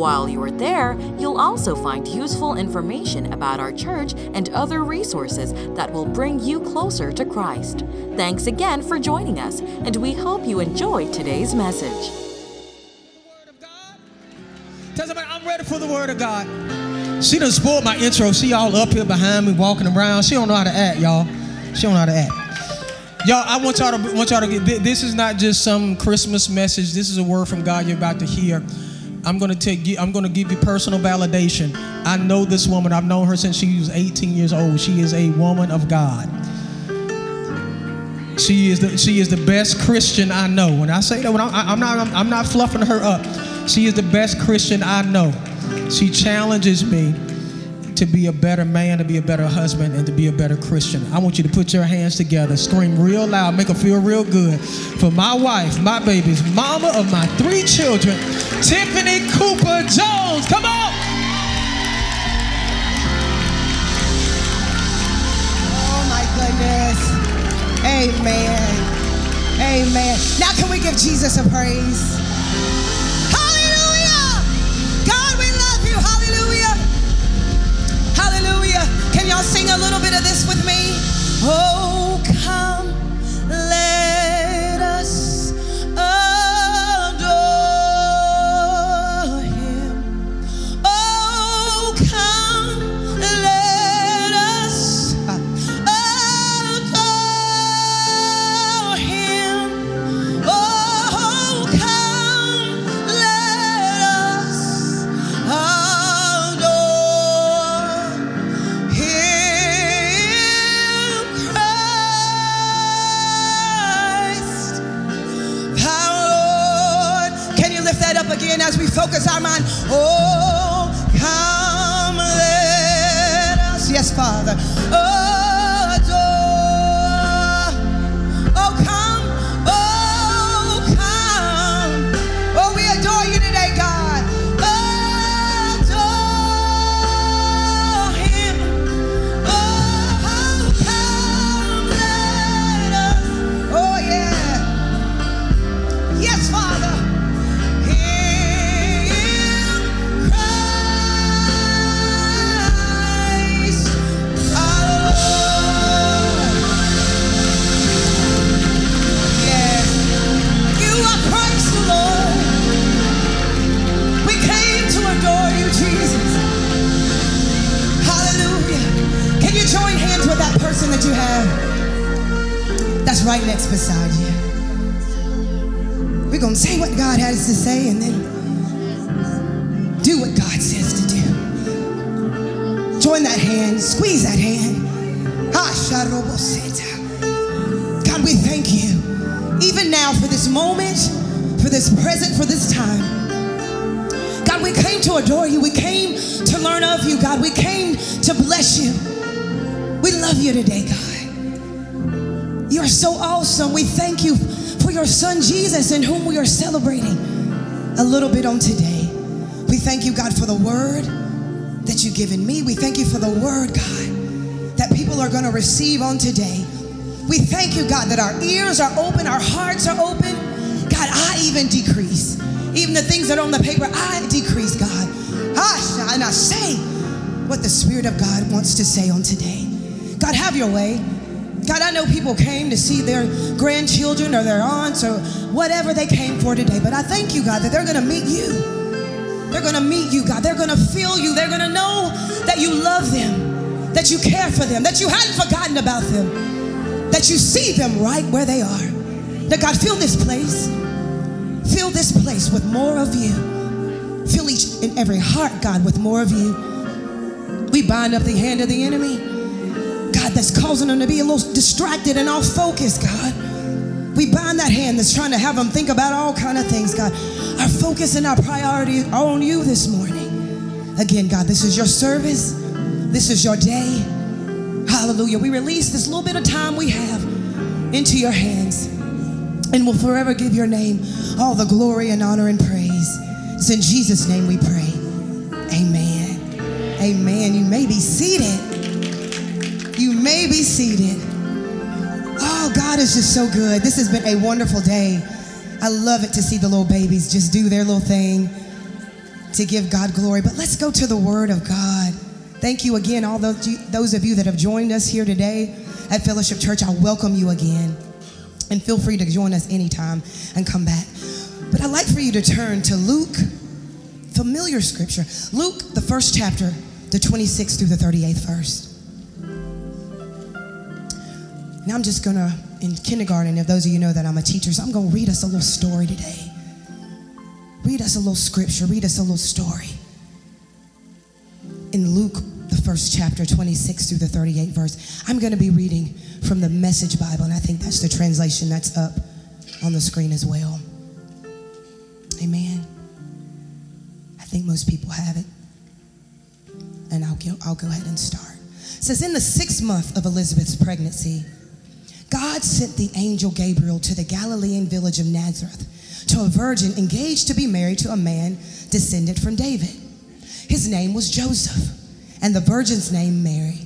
While you are there, you'll also find useful information about our church and other resources that will bring you closer to Christ. Thanks again for joining us, and we hope you enjoyed today's message. Tell somebody I'm ready for the word of God. She done spoiled my intro. She all up here behind me, walking around. She don't know how to act, y'all. She don't know how to act. Y'all, I want y'all to want y'all to get. This is not just some Christmas message. This is a word from God you're about to hear. I'm gonna take you. I'm gonna give you personal validation. I know this woman. I've known her since she was 18 years old. She is a woman of God. She is the she is the best Christian I know. When I say that, when I, I'm not I'm not fluffing her up. She is the best Christian I know. She challenges me to be a better man, to be a better husband, and to be a better Christian. I want you to put your hands together, scream real loud, make her feel real good. For my wife, my babies, mama of my three children, Tiffany Cooper Jones. Come on! Oh my goodness. Amen. Amen. Now can we give Jesus a praise? Can y'all sing a little bit of this with me? Oh, focus our a little bit on today. We thank you, God, for the word that you've given me. We thank you for the word, God, that people are going to receive on today. We thank you, God, that our ears are open, our hearts are open. God, I even decrease. Even the things that are on the paper, I decrease, God. And I say what the Spirit of God wants to say on today. God, have your way. God, I know people came to see their grandchildren or their aunts or whatever they came for today, but I thank you, God, that they're going to meet you. They're going to meet you, God. They're going to feel you. They're going to know that you love them, that you care for them, that you hadn't forgotten about them, that you see them right where they are. That God, fill this place. Fill this place with more of you. Fill each and every heart, God, with more of you. We bind up the hand of the enemy. That's causing them to be a little distracted and off focus, God. We bind that hand that's trying to have them think about all kind of things, God. Our focus and our priority are on you this morning. Again, God, this is your service. This is your day. Hallelujah. We release this little bit of time we have into your hands and will forever give your name all the glory and honor and praise. It's in Jesus' name we pray. Amen. Amen. You may be seated. May be seated. Oh, God is just so good. This has been a wonderful day. I love it to see the little babies just do their little thing to give God glory. But let's go to the Word of God. Thank you again, all those, those of you that have joined us here today at Fellowship Church. I welcome you again. And feel free to join us anytime and come back. But I'd like for you to turn to Luke, familiar scripture. Luke, the first chapter, the 26th through the 38th verse. Now I'm just gonna, in kindergarten, if those of you know that I'm a teacher, so I'm gonna read us a little story today. Read us a little scripture, read us a little story. In Luke, the first chapter, 26 through the 38 verse, I'm gonna be reading from the Message Bible, and I think that's the translation that's up on the screen as well. Amen. I think most people have it. And I'll go, I'll go ahead and start. It says, In the sixth month of Elizabeth's pregnancy, God sent the angel Gabriel to the Galilean village of Nazareth to a virgin engaged to be married to a man descended from David. His name was Joseph, and the virgin's name Mary.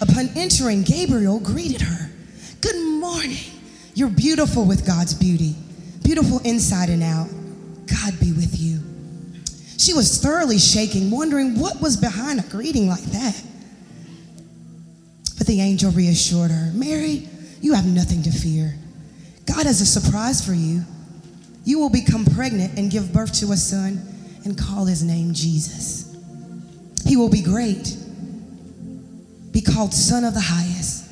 Upon entering, Gabriel greeted her. Good morning. You're beautiful with God's beauty, beautiful inside and out. God be with you. She was thoroughly shaking, wondering what was behind a greeting like that. But the angel reassured her Mary, you have nothing to fear. God has a surprise for you. You will become pregnant and give birth to a son and call his name Jesus. He will be great, be called Son of the Highest.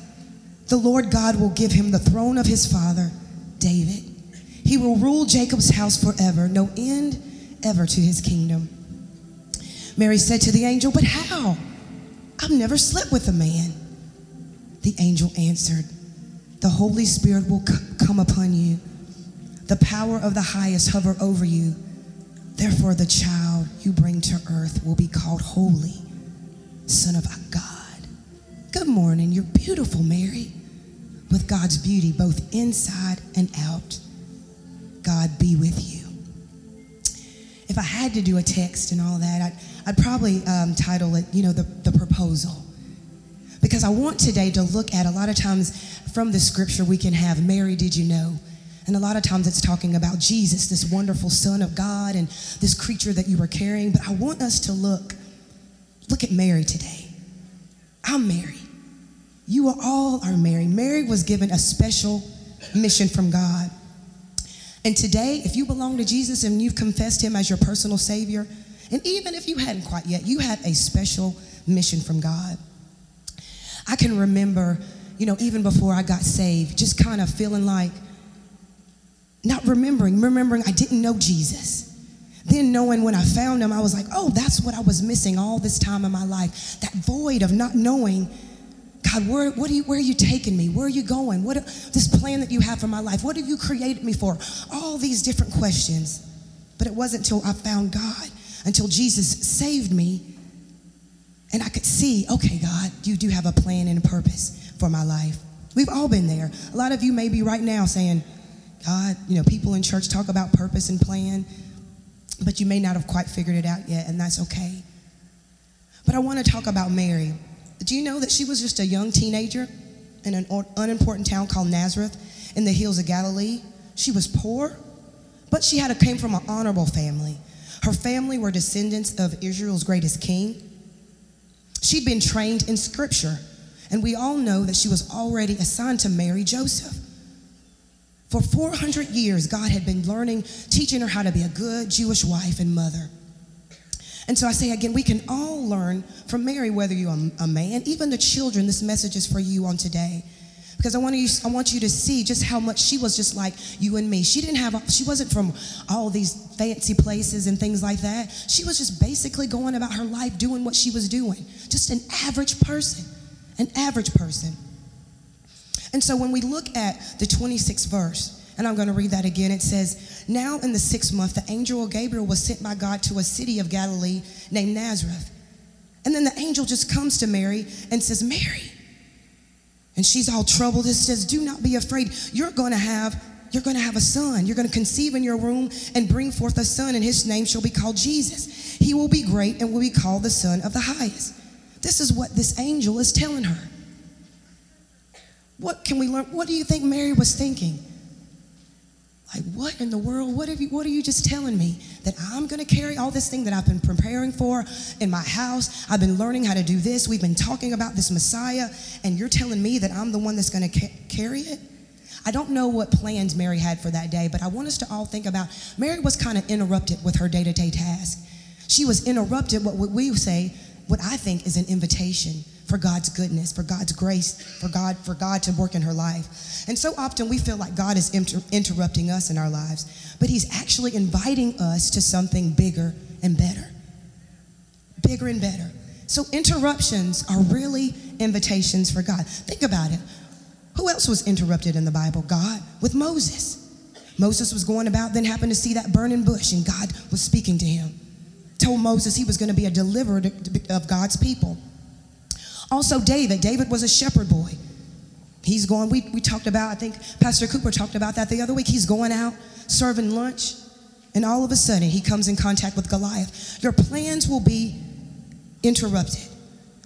The Lord God will give him the throne of his father, David. He will rule Jacob's house forever, no end ever to his kingdom. Mary said to the angel, But how? I've never slept with a man. The angel answered, The Holy Spirit will come upon you, the power of the highest hover over you. Therefore, the child you bring to earth will be called Holy, Son of God. Good morning. You're beautiful, Mary, with God's beauty both inside and out. God be with you. If I had to do a text and all that, I'd, I'd probably um, title it, you know, the, the proposal. Because I want today to look at a lot of times from the scripture we can have Mary, did you know? And a lot of times it's talking about Jesus, this wonderful Son of God and this creature that you were carrying. But I want us to look, look at Mary today. I'm Mary. You all are Mary. Mary was given a special mission from God. And today, if you belong to Jesus and you've confessed him as your personal Savior, and even if you hadn't quite yet, you have a special mission from God. I can remember, you know, even before I got saved, just kind of feeling like, not remembering, remembering I didn't know Jesus. Then knowing when I found him, I was like, oh, that's what I was missing all this time in my life. That void of not knowing God, where, what are you, where are you taking me? Where are you going? What this plan that you have for my life? What have you created me for? All these different questions. But it wasn't until I found God, until Jesus saved me, and I could see, okay, God, you do have a plan and a purpose for my life. We've all been there. A lot of you may be right now saying, God, you know, people in church talk about purpose and plan, but you may not have quite figured it out yet, and that's okay. But I want to talk about Mary. Do you know that she was just a young teenager in an unimportant town called Nazareth in the hills of Galilee? She was poor, but she had a, came from an honorable family. Her family were descendants of Israel's greatest king. She'd been trained in scripture, and we all know that she was already assigned to marry Joseph. For 400 years, God had been learning, teaching her how to be a good Jewish wife and mother. And so I say again, we can all learn from Mary, whether you're a, man, even the children. This message is for you on today. Because I want, you, I want you to see just how much she was just like you and me. She didn't have, she wasn't from all these fancy places and things like that. She was just basically going about her life doing what she was doing. Just an average person, an average person. And so when we look at the 26th verse, and I'm going to read that again. It says, Now in the sixth month, the angel Gabriel was sent by God to a city of Galilee named Nazareth. And then the angel just comes to Mary and says, Mary, And she's all troubled. It says, Do not be afraid. You're going to have. You're going to have a son. You're going to conceive in your womb and bring forth a son, and his name shall be called Jesus. He will be great and will be called the Son of the Highest. This is what this angel is telling her. What can we learn? What do you think Mary was thinking? Like, what in the world? What, have you, what are you just telling me? That I'm going to carry all this thing that I've been preparing for in my house? I've been learning how to do this. We've been talking about this Messiah, and you're telling me that I'm the one that's going to ca- carry it? I don't know what plans Mary had for that day, but I want us to all think about Mary was kind of interrupted with her day to day task. She was interrupted, what we say, what I think is an invitation for God's goodness, for God's grace, for God, for God to work in her life. And so often we feel like God is inter- interrupting us in our lives, but He's actually inviting us to something bigger and better. Bigger and better. So interruptions are really invitations for God. Think about it. Who else was interrupted in the Bible? God with Moses. Moses was going about, then happened to see that burning bush, and God was speaking to him. Told Moses he was going to be a deliverer of God's people. Also, David. David was a shepherd boy. He's going, we, we talked about, I think Pastor Cooper talked about that the other week. He's going out serving lunch, and all of a sudden he comes in contact with Goliath. Your plans will be interrupted.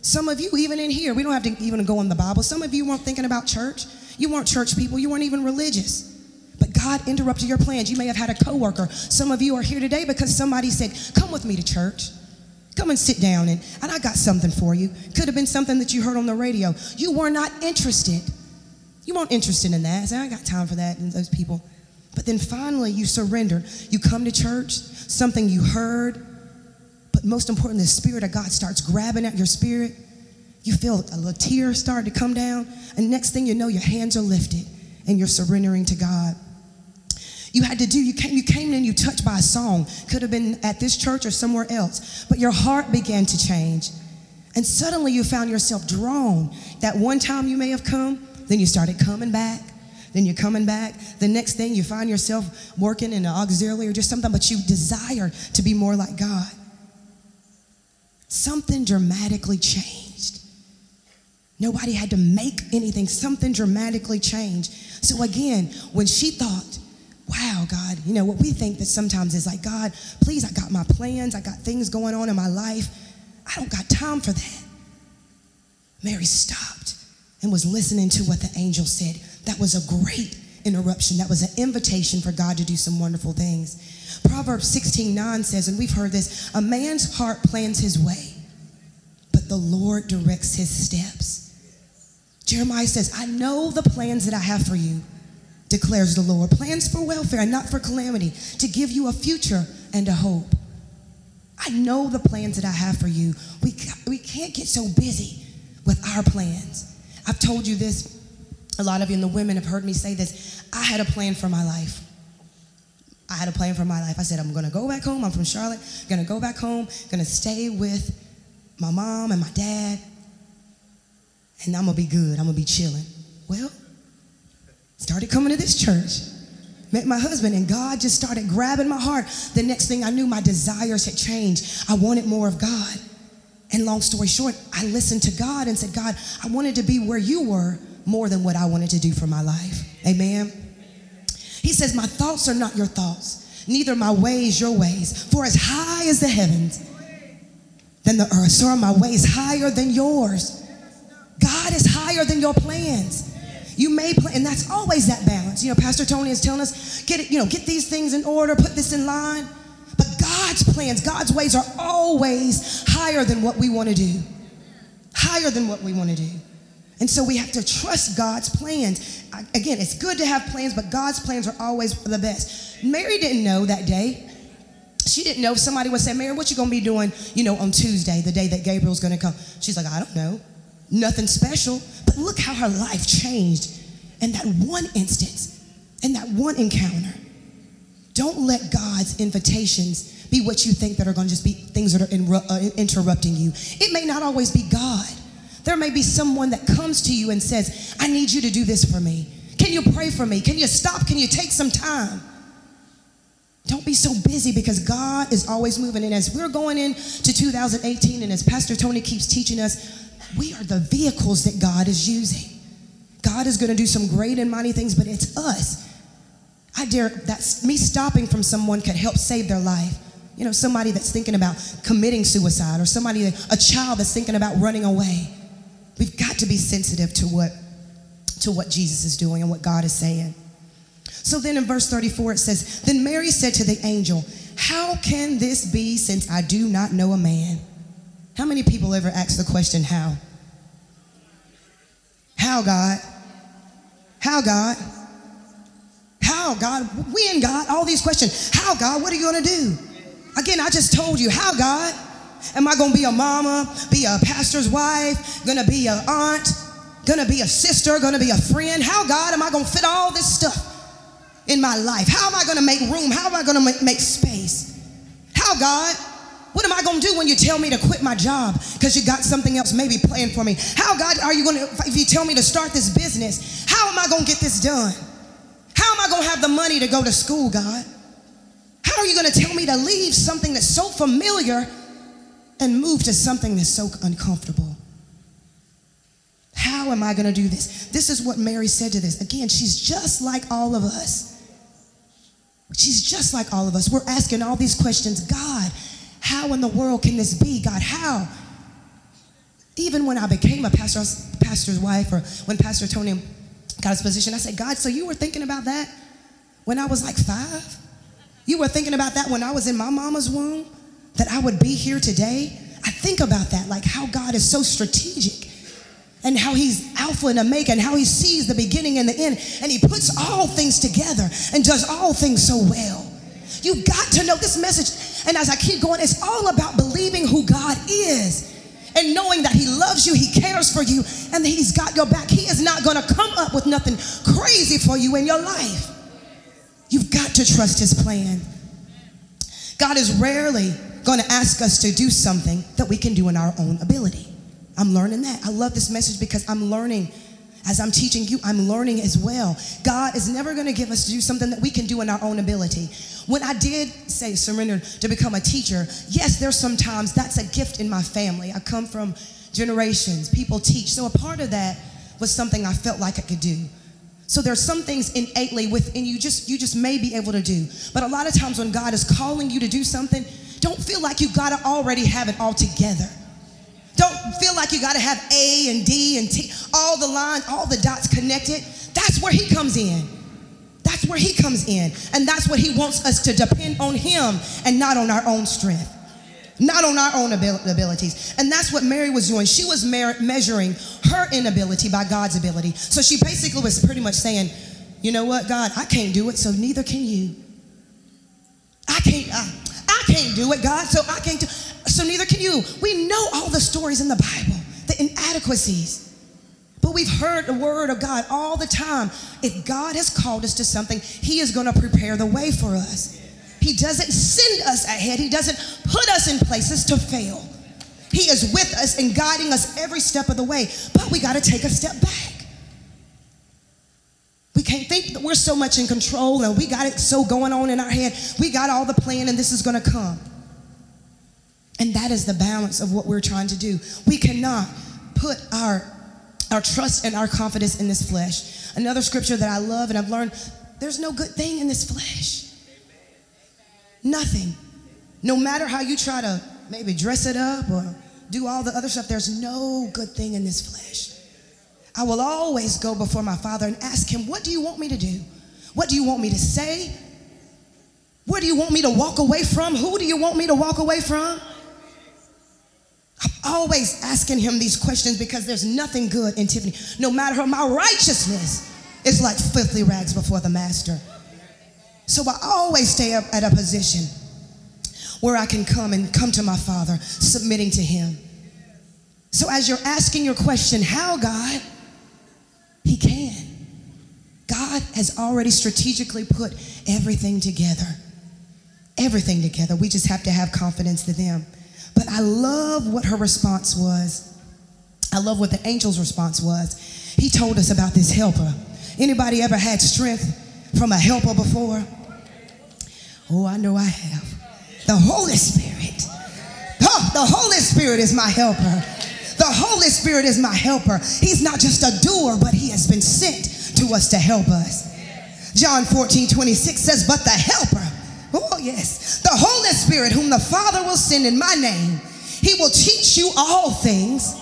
Some of you, even in here, we don't have to even go in the Bible. Some of you weren't thinking about church. You weren't church people. You weren't even religious. But God interrupted your plans. You may have had a coworker. Some of you are here today because somebody said, Come with me to church. Come and sit down, and, and I got something for you. Could have been something that you heard on the radio. You were not interested. You weren't interested in that. I said, I got time for that and those people. But then finally, you surrender. You come to church, something you heard, but most important, the Spirit of God starts grabbing at your spirit. You feel a little tear start to come down, and next thing you know, your hands are lifted and you're surrendering to God you had to do. You came, you came in, you touched by a song. Could have been at this church or somewhere else. But your heart began to change. And suddenly you found yourself drawn. That one time you may have come, then you started coming back. Then you're coming back. The next thing you find yourself working in an auxiliary or just something, but you desire to be more like God. Something dramatically changed. Nobody had to make anything, something dramatically changed. So again, when she thought, wow, God, you know, what we think that sometimes is like, God, please, I got my plans, I got things going on in my life. I don't got time for that. Mary stopped and was listening to what the angel said. That was a great interruption. That was an invitation for God to do some wonderful things. Proverbs 16 9 says, and we've heard this a man's heart plans his way, but the Lord directs his steps. Jeremiah says, I know the plans that I have for you declares the Lord. Plans for welfare and not for calamity, to give you a future and a hope. I know the plans that I have for you. We, we can't get so busy with our plans. I've told you this, a lot of you and the women have heard me say this. I had a plan for my life. I had a plan for my life. I said, I'm to go back home. I'm from Charlotte. I'm to go back home. I'm to stay with my mom and my dad. And I'm to be good. I'm to be chilling. Well, Started coming to this church. Met my husband, and God just started grabbing my heart. The next thing I knew, my desires had changed. I wanted more of God. And long story short, I listened to God and said, God, I wanted to be where you were more than what I wanted to do for my life. Amen. He says, My thoughts are not your thoughts, neither my ways your ways. For as high as the heavens, than the earth, so are my ways higher than yours. God is higher than your plans. You may plan, and that's always that balance. You know, Pastor Tony is telling us, get it, you know, get these things in order, put this in line. But God's plans, God's ways are always higher than what we want to do. Higher than what we want to do. And so we have to trust God's plans. Again, it's good to have plans, but God's plans are always the best. Mary didn't know that day. She didn't know if somebody would say, Mary, what you gonna be doing, you know, on Tuesday, the day that Gabriel's gonna come. She's like, I don't know. Nothing special. But look how her life changed in that one instance, in that one encounter. Don't let God's invitations be what you think that are going to just be things that are in, uh, interrupting you. It may not always be God. There may be someone that comes to you and says, I need you to do this for me. Can you pray for me? Can you stop? Can you take some time? Don't be so busy because God is always moving. And as we're going into 2018, and as Pastor Tony keeps teaching us, we are the vehicles that God is using. God is going to do some great and mighty things, but it's us. I dare that me stopping from someone could help save their life. You know, somebody that's thinking about committing suicide or somebody, a child that's thinking about running away. We've got to be sensitive to what, to what Jesus is doing and what God is saying. So then in verse 34 it says, Then Mary said to the angel, How can this be since I do not know a man? How many people ever ask the question, How? How, God? How, God? How, God? When, God? All these questions. How, God? What are you going to do? Again, I just told you. How, God? Am I going to be a mama, be a pastor's wife, going to be an aunt, going to be a sister, going to be a friend? How, God, am I going to fit all this stuff in my life? How am I going to make room? How am I going to make space? How, God? What am I going to do when you tell me to quit my job because you got something else maybe planned for me? How, God, are you going to, if you tell me to start this business, how am I going to get this done? How am I going to have the money to go to school, God? How are you going to tell me to leave something that's so familiar and move to something that's so uncomfortable? How am I going to do this? This is what Mary said to this. Again, she's just like all of us. She's just like all of us. We're asking all these questions God, how in the world can this be? God, how? Even when I became a pastor, pastor's wife, or when Pastor Tony got his position, I said, God, so you were thinking about that when I was like five? You were thinking about that when I was in my mama's womb? That I would be here today? I think about that, like how God is so strategic and how he's Alpha and Omega and how he sees the beginning and the end and he puts all things together and does all things so well. You've got to know this message and as I keep going, it's all about believing who God is and knowing that He loves you, He cares for you, and that He's got your back. He is not going to come up with nothing crazy for you in your life. You've got to trust His plan. God is rarely going to ask us to do something that we can do in our own ability. I'm learning that. I love this message because I'm learning as I'm teaching you, I'm learning as well. God is never going to give us to do something that we can do in our own ability. When I did say surrender to become a teacher, yes, there's sometimes that's a gift in my family. I come from generations, people teach. So a part of that was something I felt like I could do. So there's some things innately within you just you just may be able to do. But a lot of times when God is calling you to do something, don't feel like you got to already have it all together. Don't feel like you got to have A and D and T, all the lines, all the dots connected. That's where he comes in. That's where he comes in. And that's what he wants us to depend on him and not on our own strength, not on our own abilities. And that's what Mary was doing. She was measuring her inability by God's ability. So she basically was pretty much saying, you know what, God, I can't do it, so neither can you. I can't, I, I can't do it, God, so I can't do so neither can you. We know all the stories in the Bible, the inadequacies. But we've heard the word of God all the time. If God has called us to something, He is going to prepare the way for us. He doesn't send us ahead, He doesn't put us in places to fail. He is with us and guiding us every step of the way. But we got to take a step back. We can't think that we're so much in control and we got it so going on in our head. We got all the plan and this is going to come. And that is the balance of what we're trying to do. We cannot put our, our trust and our confidence in this flesh. Another scripture that I love and I've learned there's no good thing in this flesh. Nothing. No matter how you try to maybe dress it up or do all the other stuff, there's no good thing in this flesh. I will always go before my Father and ask Him, What do you want me to do? What do you want me to say? Where do you want me to walk away from? Who do you want me to walk away from? I'm always asking him these questions because there's nothing good in Tiffany. No matter how my righteousness is like filthy rags before the master. So I always stay up at a position where I can come and come to my Father, submitting to Him. So as you're asking your question, how God? He can. God has already strategically put everything together. Everything together. We just have to have confidence to them. But I love what her response was. I love what the angel's response was. He told us about this helper. Anybody ever had strength from a helper before? Oh, I know I have. The Holy Spirit. Oh, the Holy Spirit is my helper. The Holy Spirit is my helper. He's not just a doer, but he has been sent to us to help us. John 14, 26 says, But the helper, oh yes, the Holy Spirit, whom the Father will send in my name, he will teach you all things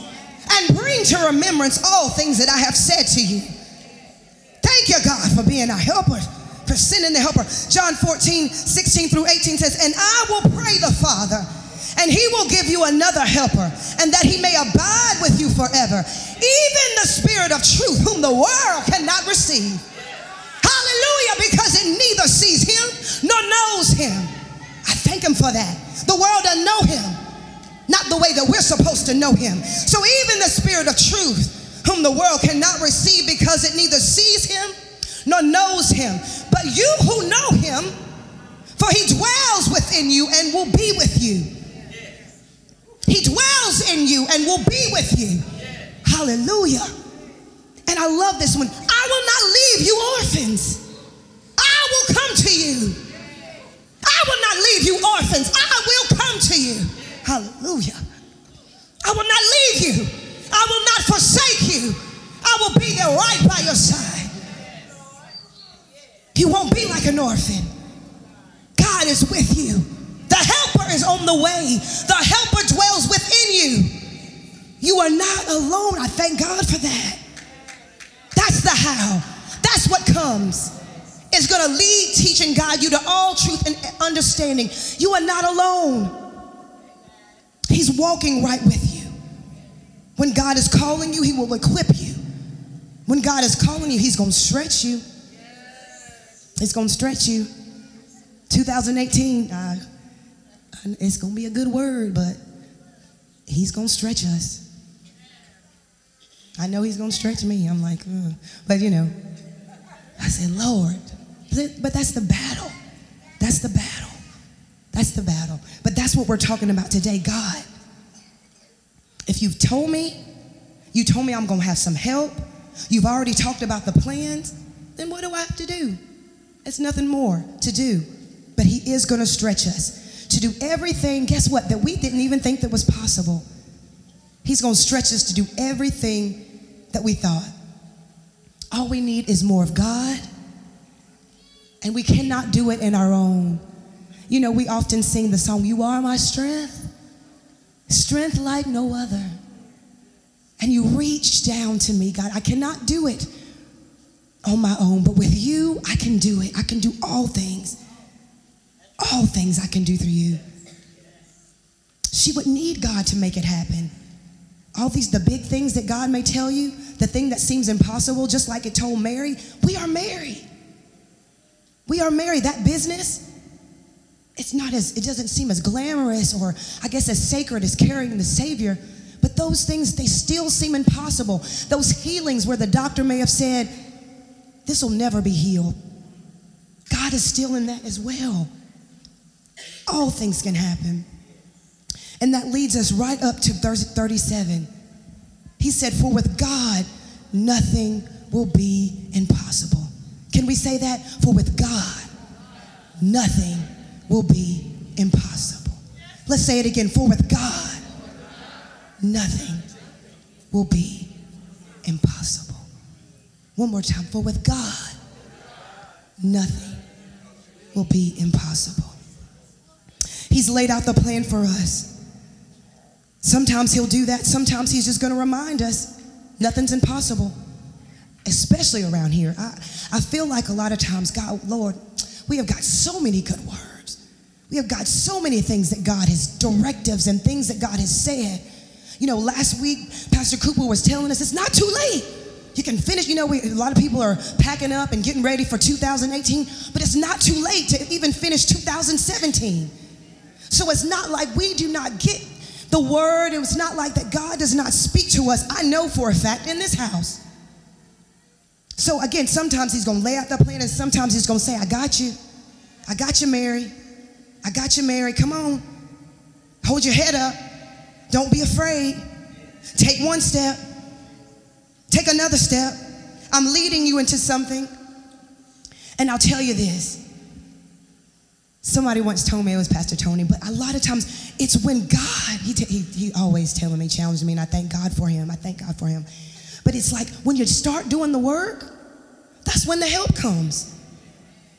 and bring to remembrance all things that I have said to you. Thank you, God, for being our helper, for sending the helper. John 14, 16 through 18 says, And I will pray the Father, and he will give you another helper, and that he may abide with you forever, even the Spirit of truth, whom the world cannot receive. Hallelujah, because it neither sees him nor knows him. I thank him for that. The world doesn't know him, not the way that we're supposed to know him. So even the Spirit of truth, whom the world cannot receive because it neither sees him nor knows him. But you who know him, for he dwells within you and will be with you. He dwells in you and will be with you. Hallelujah. And I love this one. I will not leave you orphans. I will come to you. I will not leave you orphans. I will come to you. Hallelujah. I will not leave you. I will not forsake you. I will be there right by your side. You won't be like an orphan. God is with you. The helper is on the way. The helper dwells within you. You are not alone. I thank God for that. That's the how. That's what comes. It's going to lead, teach, and guide you to all truth and understanding. You are not alone. He's walking right with you. When God is calling you, He will equip you. When God is calling you, He's going to stretch you. He's going to stretch you. 2018, uh, it's going to be a good word, but He's going to stretch us. I know He's going to stretch me. I'm like, Ugh. but you know, I said, Lord, but that's the battle. That's the battle. That's the battle. But that's what we're talking about today. God, if you've told me, you told me I'm going to have some help, you've already talked about the plans, then what do I have to do? It's nothing more to do. But He is going to stretch us to do everything, guess what, that we didn't even think that was possible. He's going to stretch us to do everything that we thought. All we need is more of God, and we cannot do it in our own. You know, we often sing the song, You Are My Strength, strength like no other. And you reach down to me, God. I cannot do it on my own, but with you, I can do it. I can do all things. All things I can do through you. She would need God to make it happen. All these, the big things that God may tell you, the thing that seems impossible, just like it told Mary, we are married. We are married. That business, it's not as, it doesn't seem as glamorous or I guess as sacred as carrying the Savior. But those things, they still seem impossible. Those healings where the doctor may have said, this will never be healed. God is still in that as well. All things can happen. And that leads us right up to 37. He said, For with God, nothing will be impossible. Can we say that? For with God, nothing will be impossible. Let's say it again. For with God, nothing will be impossible. One more time. For with God, nothing will be impossible. He's laid out the plan for us. Sometimes he'll do that. Sometimes he's just going to remind us nothing's impossible, especially around here. I, I feel like a lot of times, God, Lord, we have got so many good words. We have got so many things that God has, directives and things that God has said. You know, last week, Pastor Cooper was telling us it's not too late. You can finish, you know, we, a lot of people are packing up and getting ready for 2018, but it's not too late to even finish 2017. So it's not like we do not get the word. It's not like that God does not speak to us. I know for a fact in this house. So again, sometimes he's going to lay out the plan and sometimes he's going to say, I got you. I got you, Mary. I got you, Mary. Come on. Hold your head up. Don't be afraid. Take one step. Take another step. I'm leading you into something. And I'll tell you this. Somebody once told me it was Pastor Tony, but a lot of times it's when God, he, he, he always telling me, challenging me, and I thank God for him. I thank God for him. But it's like when you start doing the work, that's when the help comes.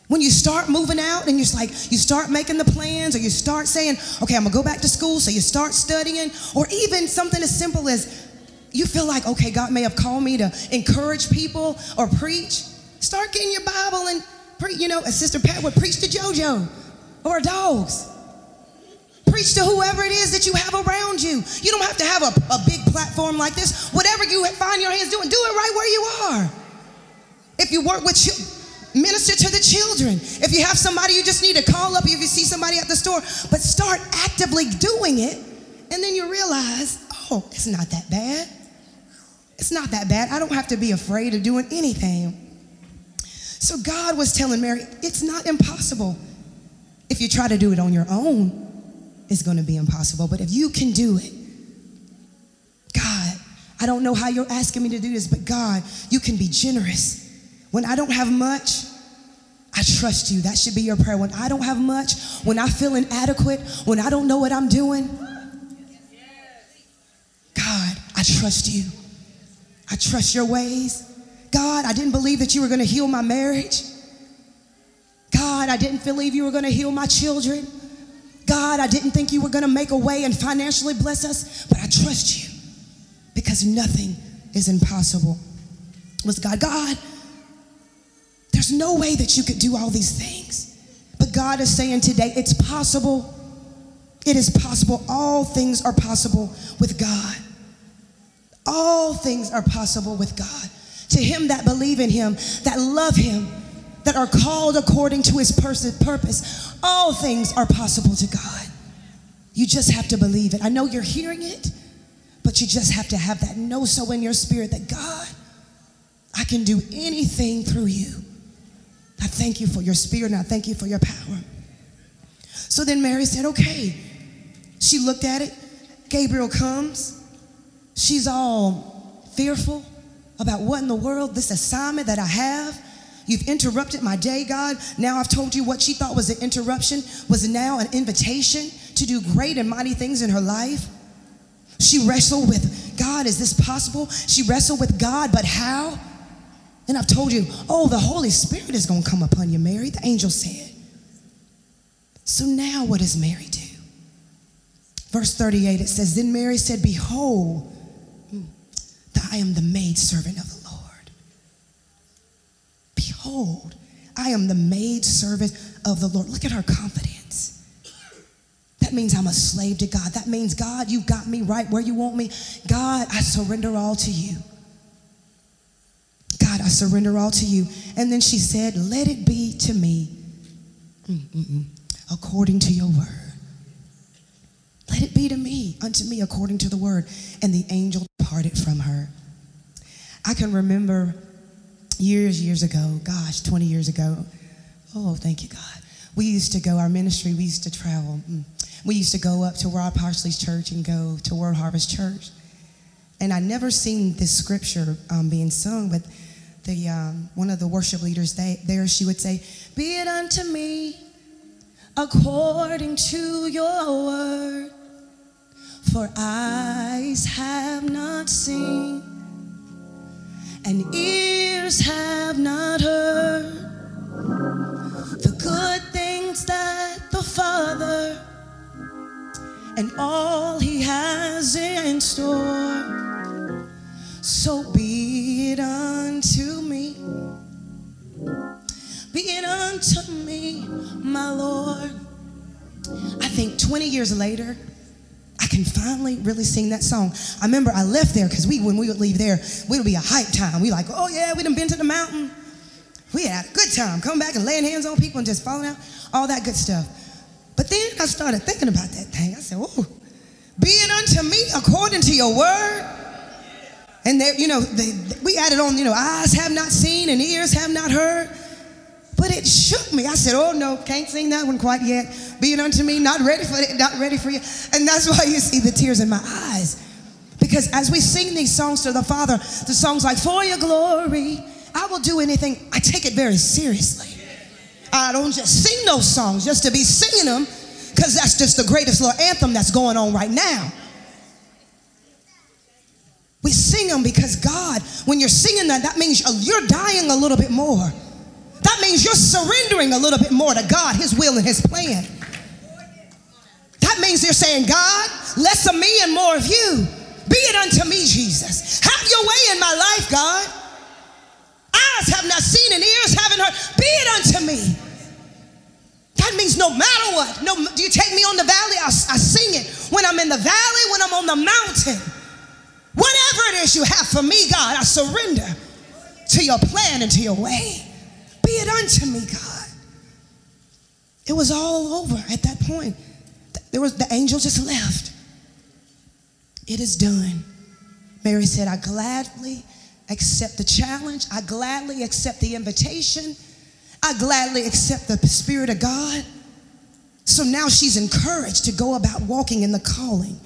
When you start moving out and you're like, you start making the plans or you start saying, okay, I'm gonna go back to school, so you start studying, or even something as simple as you feel like, okay, God may have called me to encourage people or preach. Start getting your Bible and preach, you know, as Sister Pat would preach to JoJo or dogs. Preach to whoever it is that you have around you. You don't have to have a, a big platform like this. Whatever you find your hands doing, do it right where you are. If you work with children, minister to the children. If you have somebody you just need to call up, if you see somebody at the store, but start actively doing it, and then you realize, oh, it's not that bad. It's not that bad. I don't have to be afraid of doing anything. So God was telling Mary, it's not impossible. If you try to do it on your own, it's going to be impossible. But if you can do it, God, I don't know how you're asking me to do this, but God, you can be generous. When I don't have much, I trust you. That should be your prayer. When I don't have much, when I feel inadequate, when I don't know what I'm doing, God, I trust you. I trust your ways. God, I didn't believe that you were going to heal my marriage. God, I didn't believe you were going to heal my children. God, I didn't think you were going to make a way and financially bless us, but I trust you because nothing is impossible Was God. God, there's no way that you could do all these things. But God is saying today, it's possible. It is possible. All things are possible with God. All things are possible with God. To him that believe in him, that love him, that are called according to his purpose, all things are possible to God. You just have to believe it. I know you're hearing it, but you just have to have that know so in your spirit that God, I can do anything through you. I thank you for your spirit and I thank you for your power. So then Mary said, okay. She looked at it. Gabriel comes. She's all fearful about what in the world, this assignment that I have. You've interrupted my day, God. Now I've told you what she thought was an interruption was now an invitation to do great and mighty things in her life. She wrestled with God, is this possible? She wrestled with God, but how? And I've told you, oh, the Holy Spirit is going to come upon you, Mary, the angel said. So now what does Mary do? Verse 38, it says, Then Mary said, Behold, hmm, that I am the maidservant of. Behold, I am the maidservant of the Lord. Look at her confidence. That means I'm a slave to God. That means, God, you've got me right where you want me. God, I surrender all to you. God, I surrender all to you. And then she said, Let it be to me Mm-mm-mm. according to your word. Let it be to me, unto me, according to the word. And the angel departed from her. I can remember years, years ago, gosh, 20 years ago. Oh, thank you, God. We used to go, our ministry, we used to travel. Mm. We used to go up to Rod Parsley's church and go to World Harvest Church. And I never seen this scripture um, being sung, but the um, one of the worship leaders they, there, she would say, "Be it unto me according to your word, for eyes have not seen, and ears have not heard the good things that the Father and all He has in store." So be it unto me. Be it unto me, my Lord. I think 20 years later, I can finally really sing that song. I remember I left there because we, when we would leave there, we would be a hype time. We like, oh yeah, we done been to the mountain. We had a good time coming back and laying hands on people and just falling out, all that good stuff. But then I started thinking about that thing. I said, oh, be it unto me according to your word. And there, you know, they, we added on, you know, eyes have not seen and ears have not heard. But it shook me. I said, "Oh no, can't sing that one quite yet. Be it unto me, not ready for it, not ready for you." And that's why you see the tears in my eyes, because as we sing these songs to the Father, the songs like "For Your Glory," I will do anything. I take it very seriously. I don't just sing those songs just to be singing them. because that's just the greatest little anthem that's going on right now. We sing them because God, when you're singing that, that means you're dying a little bit more. That means you're surrendering a little bit more to God, His will, and His plan. That means you're saying, God, less of me and more of you. Be it unto me, Jesus. Have your way in my life, God. Eyes have not seen and ears haven't heard. Be it unto me. That means no matter what. No, do you take me on the valley? I, I sing it. When I'm in the valley, when I'm on the mountain. Whatever it is you have for me, God, I surrender to your plan and to your way. Be it unto me, God. It was all over at that point. There was the angel just left. It is done. Mary said, I gladly accept the challenge. I gladly accept the invitation. I gladly accept the Spirit of God. So now she's encouraged to go about walking in the calling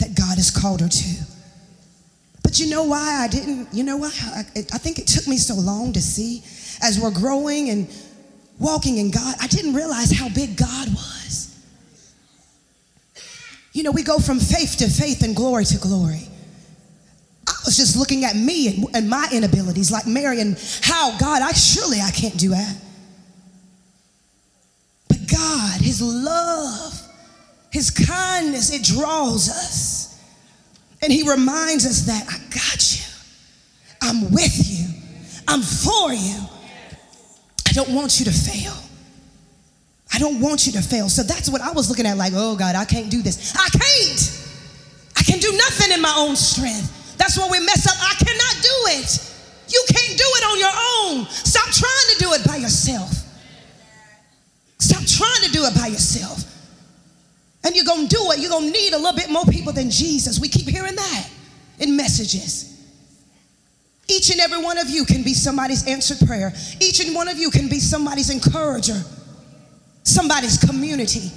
that God has called her to. But you know why I didn't, you know why? I, I think it took me so long to see as we're growing and walking in God, I didn't realize how big God was. You know, we go from faith to faith and glory to glory. I was just looking at me and, and my inabilities, like Mary, and how God, I surely I can't do that. But God, His love, His kindness, it draws us. And He reminds us that I got you. I'm with you. I'm for you. I don't want you to fail. I don't want you to fail. So that's what I was looking at like, oh God, I can't do this. I can't. I can do nothing in my own strength. That's when we mess up. I cannot do it. You can't do it on your own. Stop trying to do it by yourself. Stop trying to do it by yourself. And you're going to do it. You're going to need a little bit more people than Jesus. We keep hearing that in messages. Each and every one of you can be somebody's answered prayer. Each and one of you can be somebody's encourager somebody's community,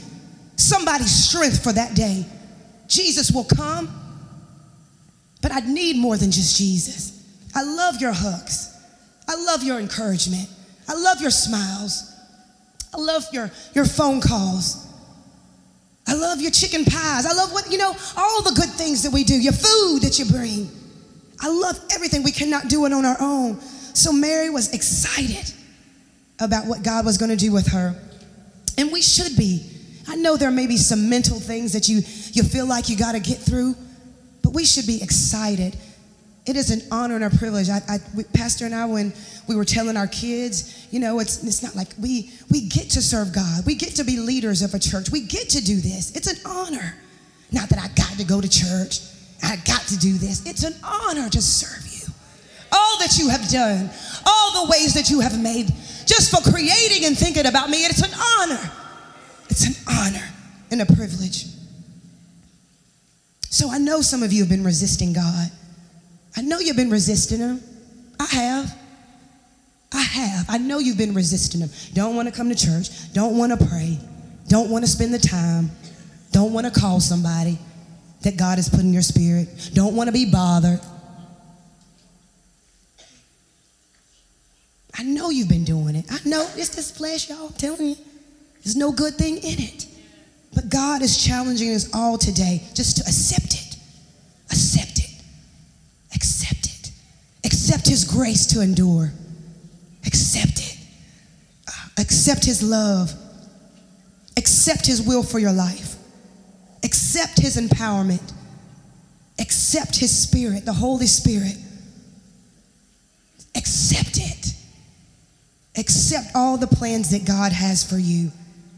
somebody's strength for that day. Jesus will come, but I need more than just Jesus. I love your hugs. I love your encouragement. I love your smiles. I love your, your phone calls. I love your chicken pies. I love what, you know, all the good things that we do, your food that you bring. I love everything. We cannot do it on our own. So Mary was excited about what God was going to do with her. And we should be. I know there may be some mental things that you, you feel like you got to get through, but we should be excited. It is an honor and a privilege. I, I, Pastor and I, when we were telling our kids, you know, it's, it's not like we, we get to serve God. We get to be leaders of a church. We get to do this. It's an honor. Not that I got to go to church. I got to do this. It's an honor to serve you. All that you have done, all the ways that you have made just for creating and thinking about me. It's an honor. It's an honor and a privilege. So I know some of you have been resisting God. I know you've been resisting Him. I have. I have. I know you've been resisting Him. Don't want to come to church. Don't want to pray. Don't want to spend the time. Don't want to call somebody that God has put in your spirit. Don't want to be bothered. I know you've been doing it. I know it's this flesh, y'all. I'm telling you. There's no good thing in it. But God is challenging us all today just to accept it. Accept it. His grace to endure. Accept it. Uh, accept His love. Accept His will for your life. Accept His empowerment. Accept His Spirit, the Holy Spirit. Accept it. Accept all the plans that God has for you.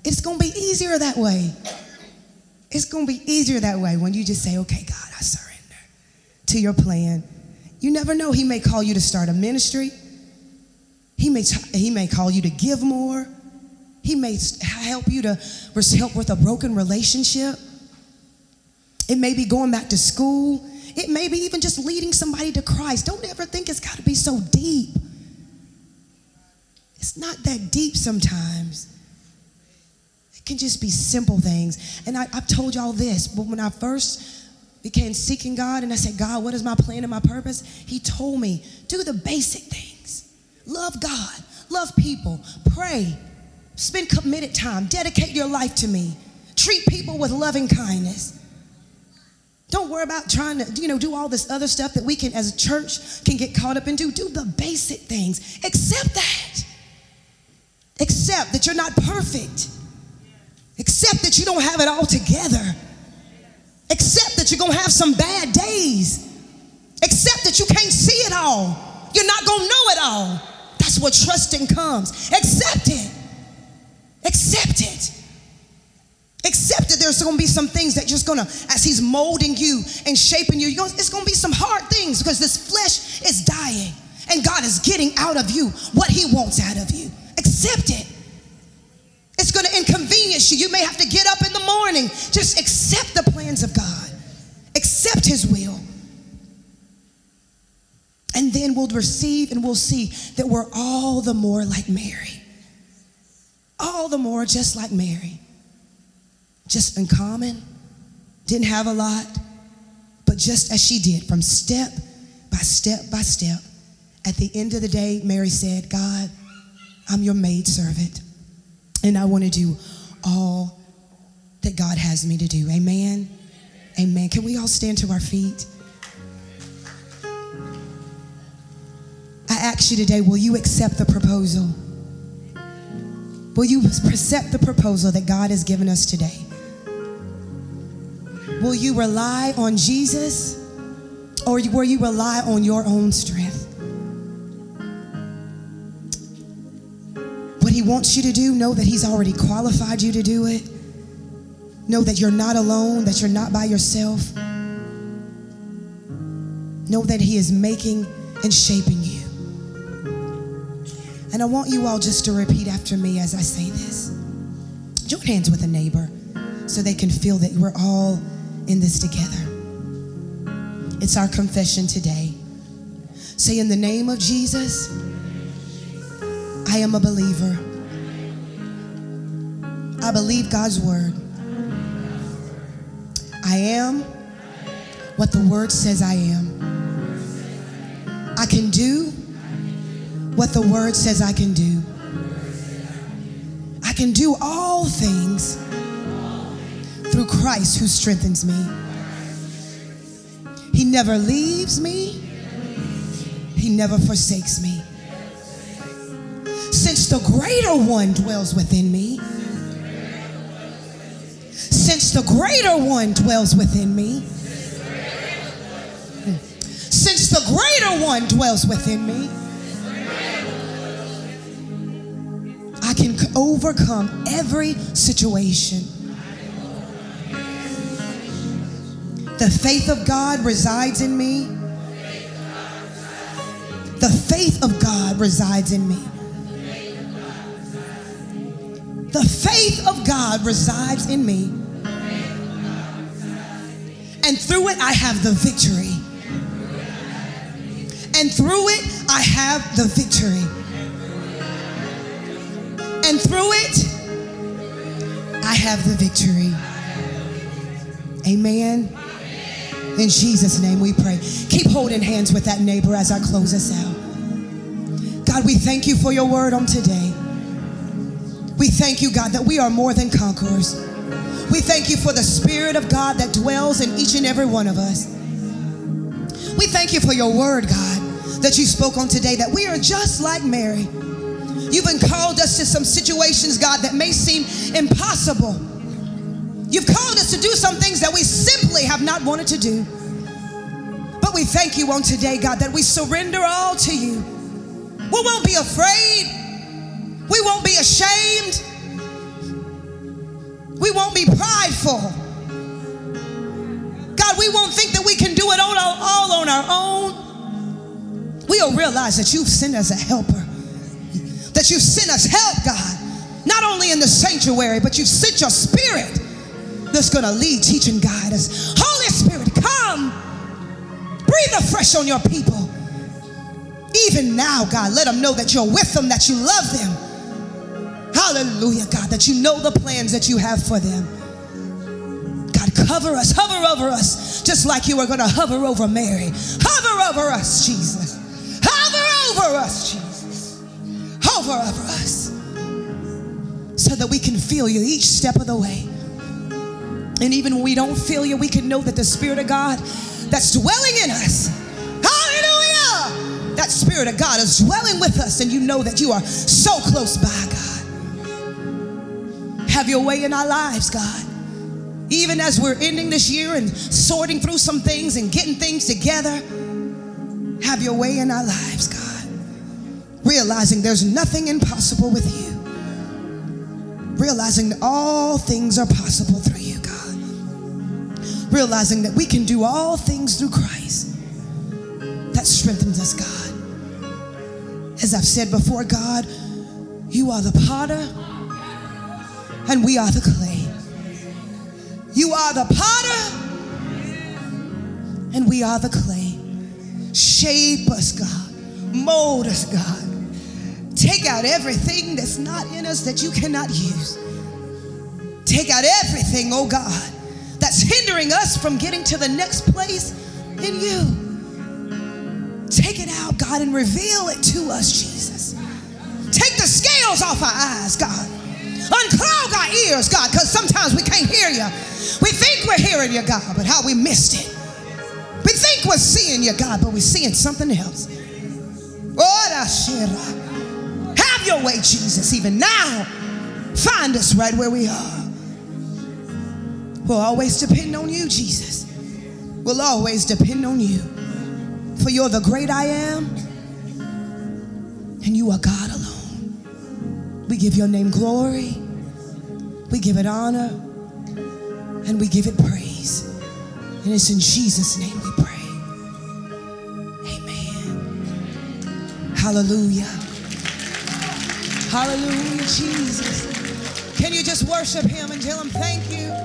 It's going to be easier that way. It's going to be easier that way when you just say, okay, God, I surrender to your plan. You never know. He may call you to start a ministry. He may, he may call you to give more. He may help you to help with a broken relationship. It may be going back to school. It may be even just leading somebody to Christ. Don't ever think it's got to be so deep. It's not that deep sometimes. It can just be simple things. And I, have told y'all this, but when I first began seeking God and I said, God, what is my plan and my purpose? He told me, do the basic things. Love God, love people, pray, spend committed time, dedicate your life to me. Treat people with loving kindness. Don't worry about trying to, you know, do all this other stuff that we can, as a church, can get caught up in. Do do the basic things. Accept that. Accept that you're not perfect. Accept that you don't have it all together. Accept that you're gonna have some bad days. Accept that you can't see it all. You're not gonna know it all. That's where trusting comes. Accept it. Accept it. Accept that there's going to be some things that just going to, as He's molding you and shaping you, it's going to be some hard things because this flesh is dying and God is getting out of you what He wants out of you. Accept it. It's going to inconvenience you. You may have to get up in the morning. Just accept the plans of God, accept His will. And then we'll receive and we'll see that we're all the more like Mary. All the more just like Mary. Just uncommon, didn't have a lot, but just as she did, from step by step by step, at the end of the day, Mary said, God, I'm your maidservant, and I want to do all that God has me to do. Amen. Amen. Can we all stand to our feet? I ask you today, will you accept the proposal? Will you accept the proposal that God has given us today? Will you rely on Jesus or will you rely on your own strength? He wants you to do, know that He's already qualified you to do it. Know that you're not alone, that you're not by yourself. Know that He is making and shaping you. And I want you all just to repeat after me as I say this. Join hands with a neighbor so they can feel that we're all in this together. It's our confession today. Say, in the name of Jesus, I am a believer. I believe God's word. I am what the word says I am. I can do what the word says I can do. I can do all things through Christ who strengthens me. He never leaves me, He never forsakes me. Since the greater one dwells within me, the greater one dwells within me, since the greater one dwells within me, I can overcome every situation. The faith of God resides in me. The faith of God resides in me. The faith of God resides in me. And through it, I have the victory. And through it, I have the victory. And through it, I have the victory. Amen. In Jesus' name we pray. Keep holding hands with that neighbor as I close us out. God, we thank you for your word on today. We thank you, God, that we are more than conquerors. We thank you for the Spirit of God that dwells in each and every one of us. We thank you for your word, God, that you spoke on today, that we are just like Mary. You've been called us to some situations, God, that may seem impossible. You've called us to do some things that we simply have not wanted to do. But we thank you on today, God, that we surrender all to you. We won't be afraid. We won't be ashamed. We won't be prideful. God, we won't think that we can do it all, all on our own. We'll realize that you've sent us a helper, that you've sent us help, God, not only in the sanctuary, but you've sent your spirit that's going to lead, teach, and guide us. Holy Spirit, come. Breathe afresh on your people. Even now, God, let them know that you're with them, that you love them. Hallelujah, God, that you know the plans that you have for them. God, cover us, hover over us, just like you were going to hover over Mary. Hover over us, Jesus. Hover over us, Jesus. Hover over us so that we can feel you each step of the way. And even when we don't feel you, we can know that the Spirit of God that's dwelling in us, hallelujah, that Spirit of God is dwelling with us, and you know that you are so close by, God. Have your way in our lives, God. Even as we're ending this year and sorting through some things and getting things together, have your way in our lives, God. Realizing there's nothing impossible with you. Realizing that all things are possible through you, God. Realizing that we can do all things through Christ that strengthens us, God. As I've said before, God, you are the potter and we are the clay. You are the potter and we are the clay. Shape us, God. Mold us, God. Take out everything that's not in us that you cannot use. Take out everything, oh God, that's hindering us from getting to the next place in you. Take it out, God, and reveal it to us, Jesus. Take the scales off our eyes, God. Unclog our ears, God, because sometimes we can't hear you. We think we're hearing you, God, but how we missed it. We think we're seeing you, God, but we're seeing something else. Oh, uh, have your way, Jesus, even now. Find us right where we are. We'll always depend on you, Jesus. We'll always depend on you. For you're the great I am, and you are God alone. We give your name glory, we give it honor, and we give it praise. And it's in Jesus' name we pray. Amen. Hallelujah. Hallelujah, Jesus. Can you just worship him and tell him thank you?